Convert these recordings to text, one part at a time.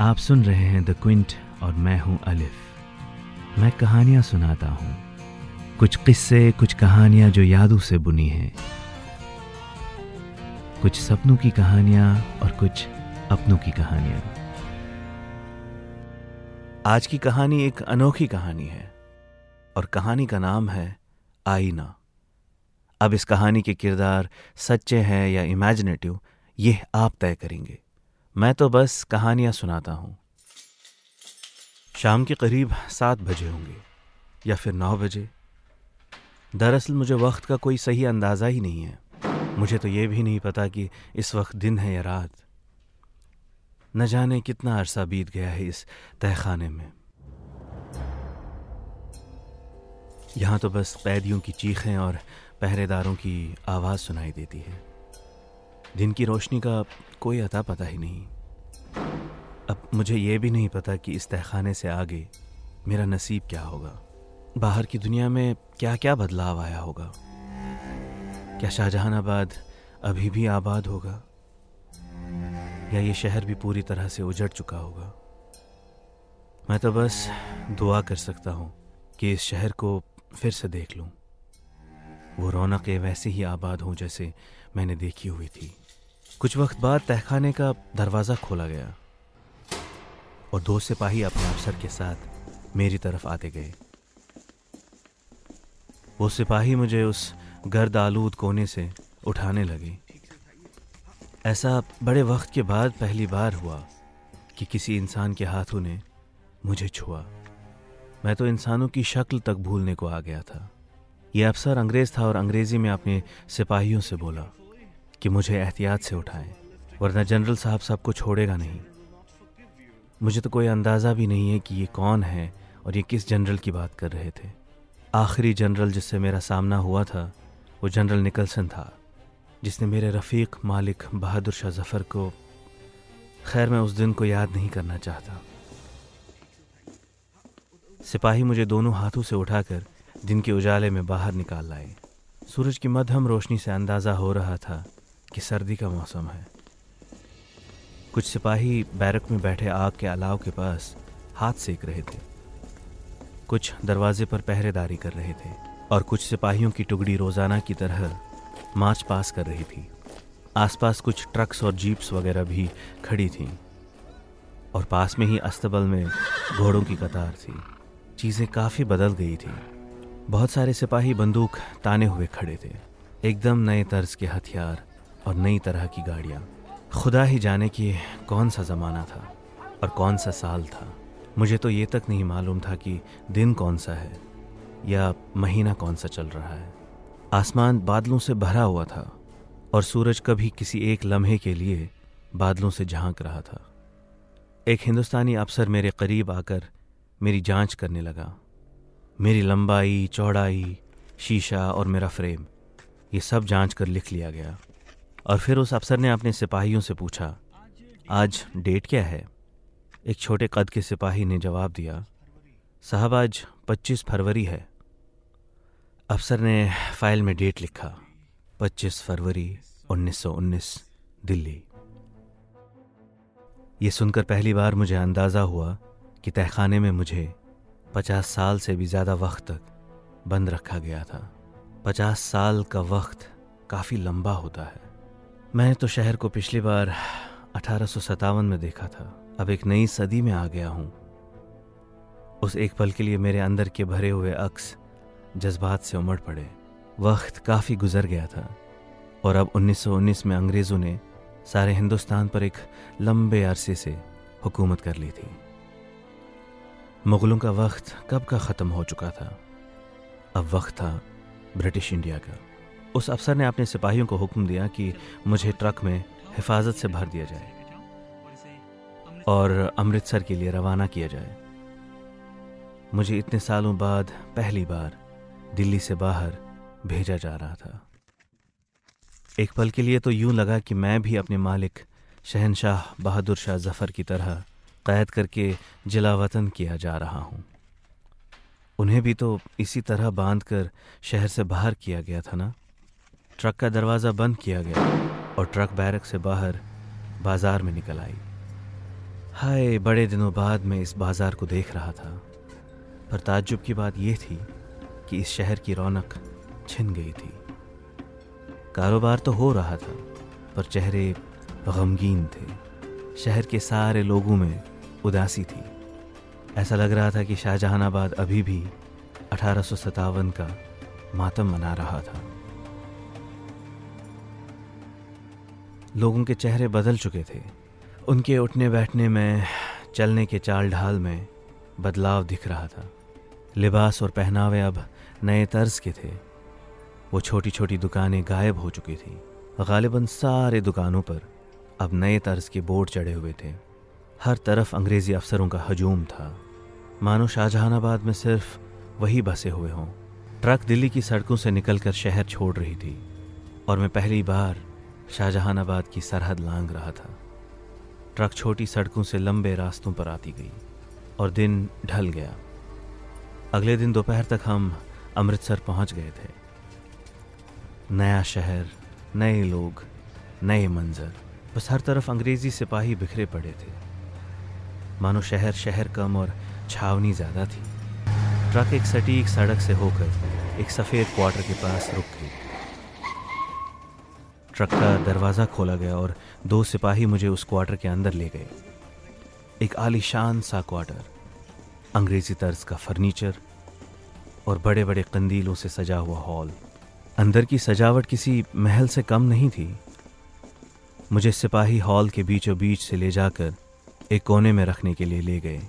आप सुन रहे हैं द क्विंट और मैं हूँ अलिफ मैं कहानियाँ सुनाता हूँ। कुछ किस्से, कुछ कहानियाँ जो यादों से बुनी हैं। कुछ सपनों की कहानियाँ और कुछ अपनों की कहानियाँ। आज की कहानी एक अनोखी कहानी है और कहानी का नाम है आईना। अब इस कहानी के किरदार सच्चे हैं या इमेजिनेटिव ये आप तय करेंगे। मैं तो बस कहानियाँ सुनाता हूँ। शाम के करीब सात बजे होंगे, या फिर नौ बजे। दरअसल मुझे वक्त का कोई सही अंदाज़ा ही नहीं है। मुझे तो ये भी नहीं पता कि इस वक्त दिन है या रात। न जाने कितना अरसा बीत गया है इस तहखाने में। यहाँ तो बस कैदियों की चीखें और पहरेदारों की आवाज़ सुनाई देती है। दिन की रोशनी का कोई अता पता ही नहीं। अब मुझे ये भी नहीं पता कि इस तहखाने से आगे मेरा नसीब क्या होगा। बाहर की दुनिया में क्या क्या बदलाव आया होगा? क्या शाहजहानाबाद अभी भी आबाद होगा? या ये शहर भी पूरी तरह से उजड़ चुका होगा? मैं तो बस दुआ कर सकता हूँ कि इस शहर को फिर से देख लूँ। वो रौनकें वैसे ही आबाद हों जैसे मैंने देखी हुई थी। कुछ वक्त बाद तहखाने का दरवाज़ा खोला गया और दो सिपाही अपने अफसर के साथ मेरी तरफ़ आते गए। वो सिपाही मुझे उस गर्द आलूद कोने से उठाने लगे। ऐसा बड़े वक्त के बाद पहली बार हुआ कि किसी इंसान के हाथों ने मुझे छुआ। मैं तो इंसानों की शक्ल तक भूलने को आ गया था। यह अफसर अंग्रेज़ था और अंग्रेज़ी में अपने सिपाहियों से बोला। कि मुझे एहतियात से उठाएँ, वरना जनरल साहब सबको छोड़ेगा नहीं। मुझे तो कोई अंदाज़ा भी नहीं है कि ये कौन है और ये किस जनरल की बात कर रहे थे। आखिरी जनरल जिससे मेरा सामना हुआ था, वो जनरल निकलसन था, जिसने मेरे रफ़ीक मालिक बहादुर शाह जफ़र को, खैर मैं उस दिन को याद नहीं करना चाहता। सिपाही मुझे दोनों हाथों से उठाकर दिन के उजाले में बाहर निकाल लाए। सूरज की मध्यम रोशनी से अंदाज़ा हो रहा था कि सर्दी का मौसम है। कुछ सिपाही बैरक में बैठे आग के अलाव के पास हाथ सेक रहे थे। कुछ दरवाजे पर पहरेदारी कर रहे थे और कुछ सिपाहियों की टुकड़ी रोज़ाना की तरह मार्च पास कर रही थी। आसपास कुछ ट्रक्स और जीप्स वगैरह भी खड़ी थीं और पास में ही अस्तबल में घोड़ों की कतार थी। चीज़ें काफ़ी बदल गई थी। बहुत सारे सिपाही बंदूक ताने हुए खड़े थे। एकदम नए तर्ज के हथियार और नई तरह की गाड़ियाँ। खुदा ही जाने कि कौन सा ज़माना था और कौन सा साल था। मुझे तो ये तक नहीं मालूम था कि दिन कौन सा है या महीना कौन सा चल रहा है। आसमान बादलों से भरा हुआ था और सूरज कभी किसी एक लम्हे के लिए बादलों से झाँक रहा था। एक हिंदुस्तानी अफसर मेरे करीब आकर मेरी जाँच करने लगा। मेरी लंबाई, चौड़ाई, शीशा और मेरा फ्रेम, ये सब जाँच कर लिख लिया गया। और फिर उस अफसर ने अपने सिपाहियों से पूछा, आज डेट क्या है? एक छोटे कद के सिपाही ने जवाब दिया, साहब, आज 25 फरवरी है। अफसर ने फ़ाइल में डेट लिखा 25 फरवरी 1919 दिल्ली। ये सुनकर पहली बार मुझे अंदाज़ा हुआ कि तहखाने में मुझे पचास साल से भी ज़्यादा वक्त तक बंद रखा गया था। पचास साल का वक्त काफ़ी लंबा होता है। मैंने तो शहर को पिछली बार अठारह सौ सतावन में देखा था। अब एक नई सदी में आ गया हूँ। उस एक पल के लिए मेरे अंदर के भरे हुए अक्स जज्बात से उमड़ पड़े। वक्त काफ़ी गुजर गया था। और अब 1919 में अंग्रेज़ों ने सारे हिंदुस्तान पर एक लंबे अरसे से हुकूमत कर ली थी। मुग़लों का वक्त कब का ख़त्म हो चुका था? अब वक्त था ब्रिटिश इंडिया का। उस अफसर ने अपने सिपाहियों को हुक्म दिया कि मुझे ट्रक में हिफाजत से भर दिया जाए और अमृतसर के लिए रवाना किया जाए। मुझे इतने सालों बाद पहली बार दिल्ली से बाहर भेजा जा रहा था। एक पल के लिए तो यूँ लगा कि मैं भी अपने मालिक शहनशाह बहादुर शाह जफ़र की तरह कैद करके जिला वतन किया जा रहा हूँ। उन्हें भी तो इसी तरह बाँध कर शहर से बाहर किया गया था ना? ट्रक का दरवाज़ा बंद किया गया और ट्रक बैरक से बाहर बाज़ार में निकल आई। हाय, बड़े दिनों बाद मैं इस बाज़ार को देख रहा था। पर ताज्जुब की बात यह थी कि इस शहर की रौनक छिन गई थी। कारोबार तो हो रहा था, पर चेहरे गमगीन थे। शहर के सारे लोगों में उदासी थी। ऐसा लग रहा था कि शाहजहानाबाद अभी भी अठारह सौ सतावन का मातम मना रहा था। लोगों के चेहरे बदल चुके थे। उनके उठने बैठने में, चलने के चाल ढाल में बदलाव दिख रहा था। लिबास और पहनावे अब नए तर्ज के थे। वो छोटी छोटी दुकानें गायब हो चुकी थी। गालिबा सारे दुकानों पर अब नए तर्ज के बोर्ड चढ़े हुए थे। हर तरफ़ अंग्रेज़ी अफसरों का हजूम था। मानो शाहजहानाबाद में सिर्फ़ वही बसे हुए हों। ट्रक दिल्ली की सड़कों से निकलकर शहर छोड़ रही थी। और मैं पहली बार शाहजहानाबाद की सरहद लांग रहा था। ट्रक छोटी सड़कों से लंबे रास्तों पर आती गई और दिन ढल गया। अगले दिन दोपहर तक हम अमृतसर पहुँच गए थे। नया शहर, नए लोग, नए मंजर, बस हर तरफ़ अंग्रेज़ी सिपाही बिखरे पड़े थे। मानो शहर शहर कम और छावनी ज़्यादा थी। ट्रक एक सटीक सड़क से होकर एक सफ़ेद क्वार्टर के पास रुक गई। ट्रक का दरवाज़ा खोला गया और दो सिपाही मुझे उस क्वार्टर के अंदर ले गए। एक आलीशान सा क्वार्टर, अंग्रेज़ी तर्ज का फर्नीचर और बड़े बड़े कंदीलों से सजा हुआ हॉल। अंदर की सजावट किसी महल से कम नहीं थी। मुझे सिपाही हॉल के बीचों बीच से ले जाकर एक कोने में रखने के लिए ले गए।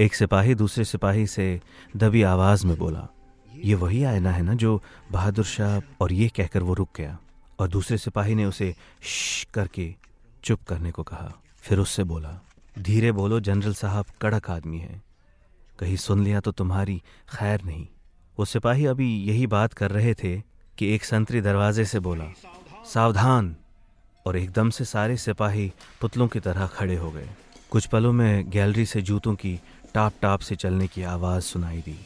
एक सिपाही दूसरे सिपाही से दबी आवाज़ में बोला ये वही आयना है ना जो बहादुर शाह और ये कहकर वो रुक गया और दूसरे सिपाही ने उसे श करके चुप करने को कहा। फिर उससे बोला, धीरे बोलो, जनरल साहब कड़क आदमी है। कहीं सुन लिया तो तुम्हारी खैर नहीं। वो सिपाही अभी यही बात कर रहे थे कि एक संतरी दरवाजे से बोला, सावधान! और एकदम से सारे सिपाही पुतलों की तरह खड़े हो गए। कुछ पलों में गैलरी से जूतों की टाप टाप से चलने की आवाज़ सुनाई दी।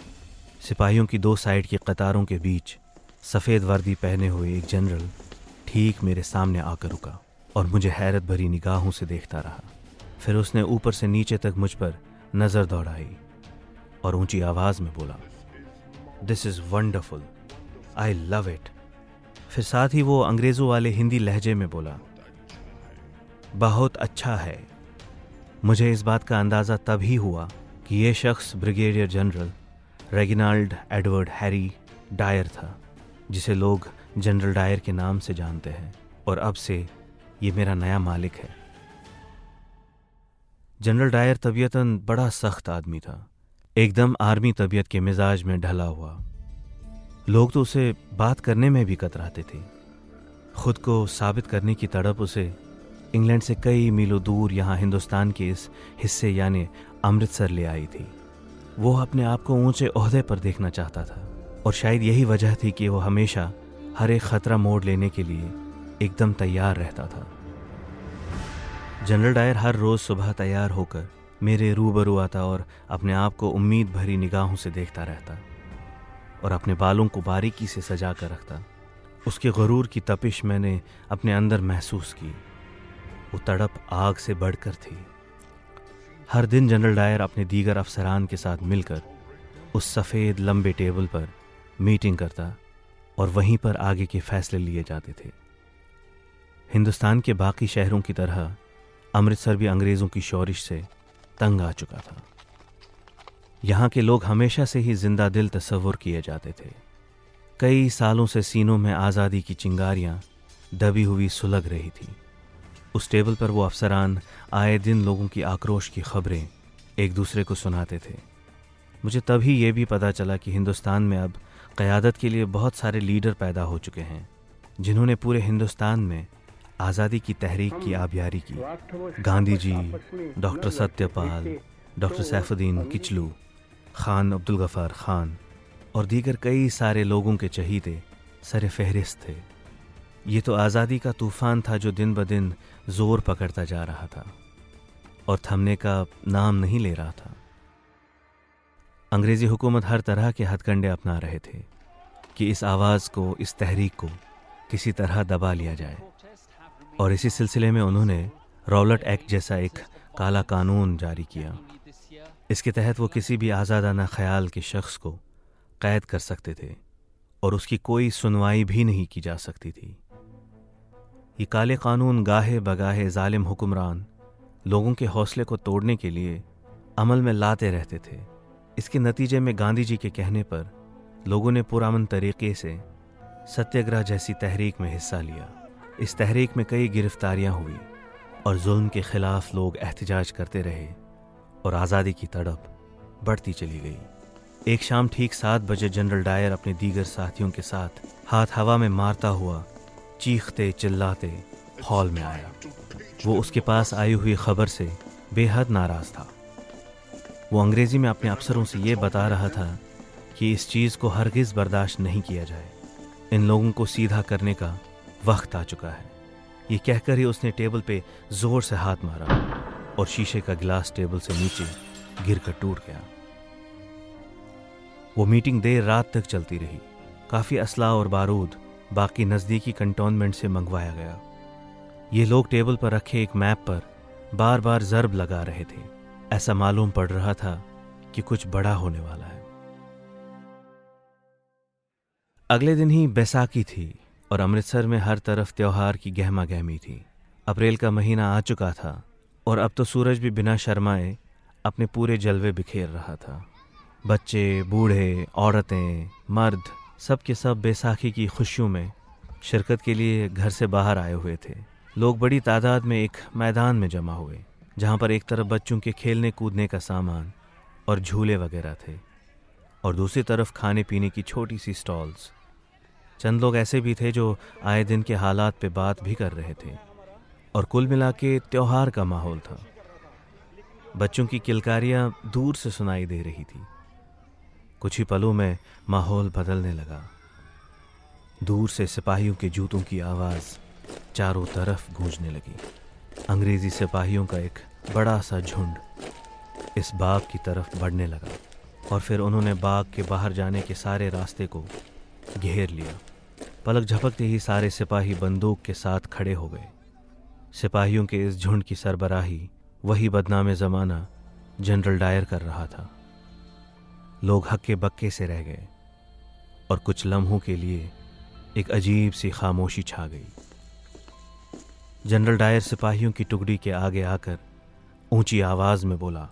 सिपाहियों की दो साइड की कतारों के बीच सफ़ेद वर्दी पहने हुए एक जनरल ठीक मेरे सामने आकर रुका और मुझे हैरत भरी निगाहों से देखता रहा। फिर उसने ऊपर से नीचे तक मुझ पर नज़र दौड़ाई और ऊँची आवाज़ में बोला this is wonderful I love it फिर साथ ही वो अंग्रेज़ों वाले हिंदी लहजे में बोला, बहुत अच्छा है। मुझे इस बात का अंदाज़ा तब ही हुआ कि ये शख्स brigadier general Reginald Edward Harry Dyer था, जिसे लोग जनरल डायर के नाम से जानते हैं, और अब से ये मेरा नया मालिक है। जनरल डायर तबीयतन बड़ा सख्त आदमी था। एकदम आर्मी तबीयत के मिजाज में ढला हुआ। लोग तो उसे बात करने में भी कतराते थे। खुद को साबित करने की तड़प उसे इंग्लैंड से कई मीलों दूर यहाँ हिंदुस्तान के इस हिस्से यानी अमृतसर ले आई थी। वो अपने आप को ऊँचे अहदे पर देखना चाहता था और शायद यही वजह थी कि वो हमेशा हर एक ख़तरा मोड़ लेने के लिए एकदम तैयार रहता था। जनरल डायर हर रोज़ सुबह तैयार होकर मेरे रूबरू आता और अपने आप को उम्मीद भरी निगाहों से देखता रहता और अपने बालों को बारीकी से सजा कर रखता। उसके गरूर की तपिश मैंने अपने अंदर महसूस की। वो तड़प आग से बढ़कर थी। हर दिन जनरल डायर अपने दीगर अफसरान के साथ मिलकर उस सफ़ेद लंबे टेबल पर मीटिंग करता और वहीं पर आगे के फैसले लिए जाते थे। हिंदुस्तान के बाकी शहरों की तरह अमृतसर भी अंग्रेज़ों की शोरिश से तंग आ चुका था। यहाँ के लोग हमेशा से ही ज़िंदा दिल तस्वुर किए जाते थे। कई सालों से सीनों में आज़ादी की चिंगारियाँ दबी हुई सुलग रही थी। उस टेबल पर वो अफसरान आए दिन लोगों की आक्रोश की खबरें एक दूसरे को सुनाते थे। मुझे तभी ये भी पता चला कि हिंदुस्तान में अब क़यादत के लिए बहुत सारे लीडर पैदा हो चुके हैं, जिन्होंने पूरे हिंदुस्तान में आज़ादी की तहरीक की आबियारी की। गांधी जी डॉक्टर सत्यपाल, डॉक्टर सैफुद्दीन किचलू, खान अब्दुल गफ़ार खान और दीगर कई सारे लोगों के चहीते सर फहरिस्त थे। ये तो आज़ादी का तूफ़ान था जो दिन ब दिन ज़ोर पकड़ता जा रहा था और थमने का नाम नहीं ले रहा था। अंग्रेज़ी हुकूमत हर तरह के हथकंडे अपना रहे थे कि इस आवाज़ को, इस तहरीक को किसी तरह दबा लिया जाए। और इसी सिलसिले में उन्होंने रॉलट एक्ट जैसा एक काला कानून जारी किया। इसके तहत वो किसी भी आज़ादाना ख्याल के शख्स को कैद कर सकते थे और उसकी कोई सुनवाई भी नहीं की जा सकती थी। ये काले कानून गाहे बगाहे जालिम हुक्मरान लोगों के हौसले को तोड़ने के लिए अमल में लाते रहते थे। इसके नतीजे में गांधी जी के कहने पर लोगों ने पुरान तरीके से सत्याग्रह जैसी तहरीक में हिस्सा लिया। इस तहरीक में कई गिरफ्तारियाँ हुई और जुल्म के खिलाफ लोग एहतजाज करते रहे और आज़ादी की तड़प बढ़ती चली गई। एक शाम ठीक सात बजे जनरल डायर अपने दीगर साथियों के साथ हाथ हवा में मारता हुआ चीखते, चिल्लाते हॉल में आया। वो उसके पास आई हुई खबर से बेहद नाराज़ था। वो अंग्रेज़ी में अपने अफसरों से ये बता रहा था कि इस चीज़ को हरगिज़ बर्दाश्त नहीं किया जाए। इन लोगों को सीधा करने का वक्त आ चुका है। ये कहकर ही उसने टेबल पे ज़ोर से हाथ मारा और शीशे का गिलास टेबल से नीचे गिर कर टूट गया। वो मीटिंग देर रात तक चलती रही। काफ़ी असला और बारूद बाकी नज़दीकी कंटोनमेंट से मंगवाया गया। ये लोग टेबल पर रखे एक मैप पर बार बार जरब लगा रहे थे। ऐसा मालूम पड़ रहा था कि कुछ बड़ा होने वाला है। अगले दिन ही बैसाखी थी और अमृतसर में हर तरफ़ त्योहार की गहमा गहमी थी। अप्रैल का महीना आ चुका था और अब तो सूरज भी बिना शर्माए अपने पूरे जलवे बिखेर रहा था। बच्चे, बूढ़े, औरतें, मर्द सब के सब बैसाखी की खुशियों में शिरकत के लिए घर से बाहर आए हुए थे। लोग बड़ी तादाद में एक मैदान में जमा हुए, जहाँ पर एक तरफ़ बच्चों के खेलने कूदने का सामान और झूले वगैरह थे और दूसरी तरफ़ खाने पीने की छोटी सी स्टॉल्स। चंद लोग ऐसे भी थे जो आए दिन के हालात पे बात भी कर रहे थे और कुल मिला के त्यौहार का माहौल था। बच्चों की किलकारियाँ दूर से सुनाई दे रही थी। कुछ ही पलों में माहौल बदलने लगा। दूर से सिपाहियों के जूतों की आवाज़ चारों तरफ़ गूंजने लगी। अंग्रेज़ी सिपाहियों का एक बड़ा सा झुंड इस बाग की तरफ़ बढ़ने लगा और फिर उन्होंने बाग के बाहर जाने के सारे रास्ते को घेर लिया। पलक झपकते ही सारे सिपाही बंदूक के साथ खड़े हो गए। सिपाहियों के इस झुंड की सरबराही वही बदनाम ज़माना जनरल डायर कर रहा था। लोग हक्के बक्के से रह गए और कुछ लम्हों के लिए एक अजीब सी खामोशी छा गई। जनरल डायर सिपाहियों की टुकड़ी के आगे आकर ऊँची आवाज़ में बोला,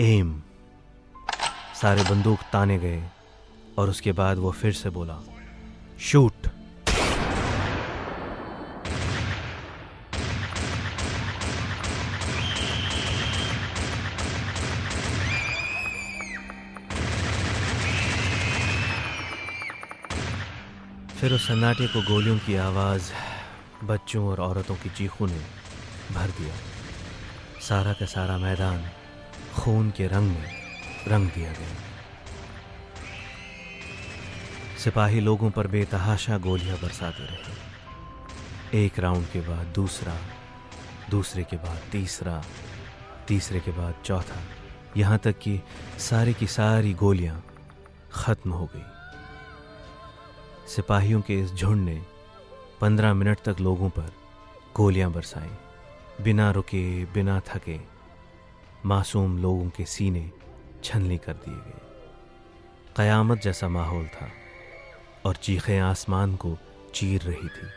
एम। सारे बंदूक ताने गए और उसके बाद वो फिर से बोला, शूट। फिर उस सन्नाटे को गोलियों की आवाज़, बच्चों और औरतों की चीखों ने भर दिया। सारा का सारा मैदान खून के रंग में रंग दिया गया। सिपाही लोगों पर बेतहाशा गोलियाँ बरसाते रहे। एक राउंड के बाद दूसरा, दूसरे के बाद तीसरा, तीसरे के बाद चौथा। यहाँ तक कि सारी की सारी गोलियाँ ख़त्म हो गई। सिपाहियों के इस झुंड ने पंद्रह मिनट तक लोगों पर गोलियाँ बरसाई। बिना रुके, बिना थके मासूम लोगों के सीने छनली कर दिए गए। क़यामत जैसा माहौल था और चीखें आसमान को चीर रही थी।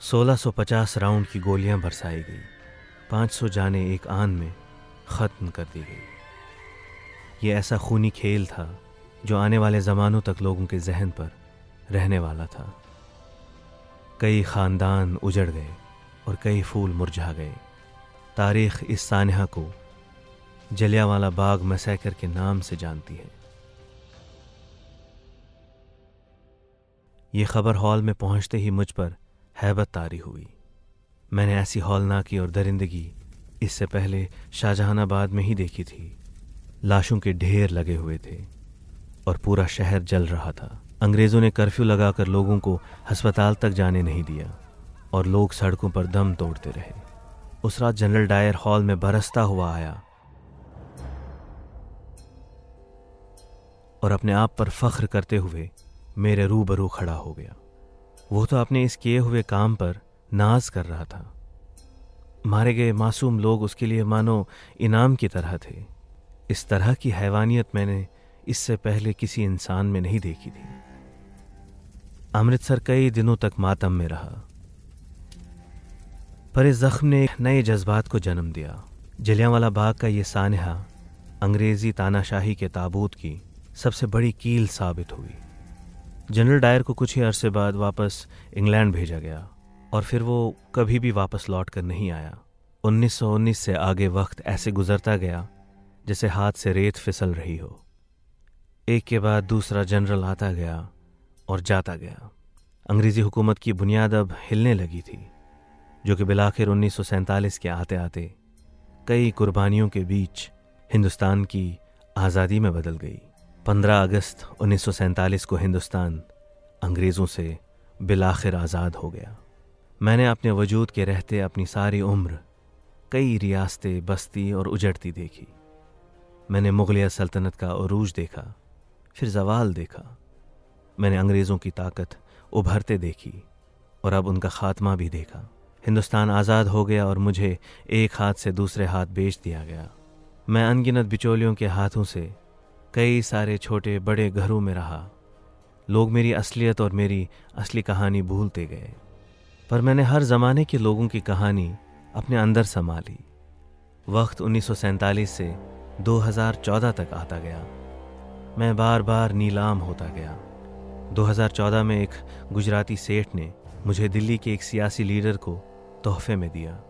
1650 राउंड की गोलियाँ बरसाई गई। 500 जाने एक आन में ख़त्म कर दी गई। ये ऐसा खूनी खेल था जो आने वाले ज़मानों तक लोगों के जहन पर रहने वाला था। कई ख़ानदान उजड़ गए और कई फूल मुरझा गए। तारीख इस सानहा को जलियावाला बाग मसैकर के नाम से जानती है। ये खबर हॉल में पहुँचते ही मुझ पर हैबत तारी हुई। मैंने ऐसी हॉलनाकी और दरिंदगी इससे पहले शाहजहानाबाद में ही देखी थी। लाशों के ढेर लगे हुए थे। और पूरा शहर जल रहा था। अंग्रेज़ों ने कर्फ्यू लगाकर लोगों को अस्पताल तक जाने नहीं दिया और लोग सड़कों पर दम तोड़ते रहे। उस रात जनरल डायर हॉल में बरसता हुआ आया और अपने आप पर फख्र करते हुए मेरे रूबरू खड़ा हो गया। वो तो अपने इस किए हुए काम पर नाज कर रहा था। मारे गए मासूम लोग उसके लिए मानो इनाम की तरह थे। इस तरह की हैवानियत मैंने इससे पहले किसी इंसान में नहीं देखी थी। अमृतसर कई दिनों तक मातम में रहा। पर इस जख्म ने नए जज्बात को जन्म दिया। जलियांवाला बाग का ये सानहा, अंग्रेज़ी तानाशाही के ताबूत की सबसे बड़ी कील साबित हुई। जनरल डायर को कुछ ही अरसे बाद वापस इंग्लैंड भेजा गया और फिर वो कभी भी वापस लौट कर नहीं आया। 1919 से आगे वक्त ऐसे गुजरता गया, जैसे हाथ से रेत फिसल रही हो। एक के बाद दूसरा जनरल आता गया और जाता गया। अंग्रेज़ी हुकूमत की बुनियाद अब हिलने लगी थी, जो कि बिलाखिर उन्नीस सौ सैंतालीस के आते आते कई कुर्बानियों के बीच हिंदुस्तान की आज़ादी में बदल गई। 15 अगस्त उन्नीस सौ सैंतालीस को हिंदुस्तान अंग्रेज़ों से बिलाखिर आज़ाद हो गया। मैंने अपने वजूद के रहते अपनी सारी उम्र कई रियासतें बस्ती और उजड़ती देखी। मैंने मुगलिया सल्तनत का अरूज देखा। फिर जवाल देखा। मैंने अंग्रेज़ों की ताकत उभरते देखी और अब उनका खात्मा भी देखा। हिंदुस्तान आज़ाद हो गया और मुझे एक हाथ से दूसरे हाथ बेच दिया गया। मैं अनगिनत बिचौलियों के हाथों से कई सारे छोटे बड़े घरों में रहा। लोग मेरी असलियत और मेरी असली कहानी भूलते गए। पर मैंने हर ज़माने के लोगों की कहानी अपने अंदर संभाली। वक्त उन्नीस सौ सैंतालीस से 2014 तक आता गया। मैं बार बार नीलाम होता गया। 2014 में एक गुजराती सेठ ने मुझे दिल्ली के एक सियासी लीडर को तोहफे में दिया।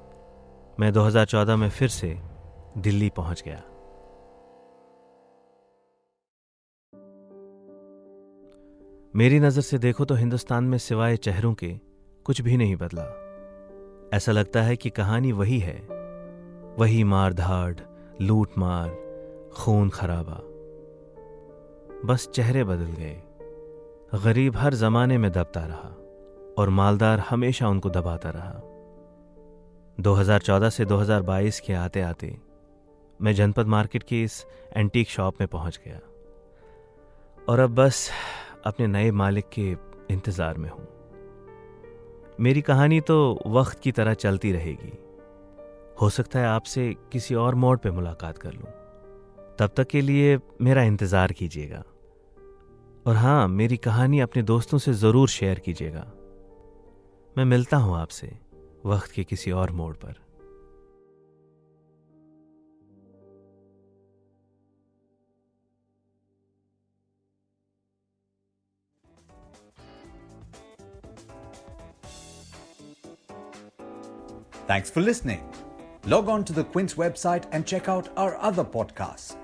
मैं 2014 में फिर से दिल्ली पहुँच गया। मेरी नज़र से देखो तो हिंदुस्तान में सिवाय चेहरों के कुछ भी नहीं बदला। ऐसा लगता है कि कहानी वही है। वही मार धाड़ लूट मार खून खराबा। बस चेहरे बदल गए। गरीब हर जमाने में दबता रहा और मालदार हमेशा उनको दबाता रहा। 2014 से 2022 के आते आते मैं जनपद मार्केट की इस एंटीक शॉप में पहुँच गया और अब बस अपने नए मालिक के इंतज़ार में हूँ। मेरी कहानी तो वक्त की तरह चलती रहेगी। हो सकता है आपसे किसी और मोड़ पे मुलाकात कर लूँ। तब तक के लिए मेरा इंतज़ार कीजिएगा। और हाँ मेरी कहानी अपने दोस्तों से ज़रूर शेयर कीजिएगा। मैं मिलता हूँ आपसे वक्त के किसी और मोड़ पर। Thanks for listening log on to the Quint's website and check out our other podcast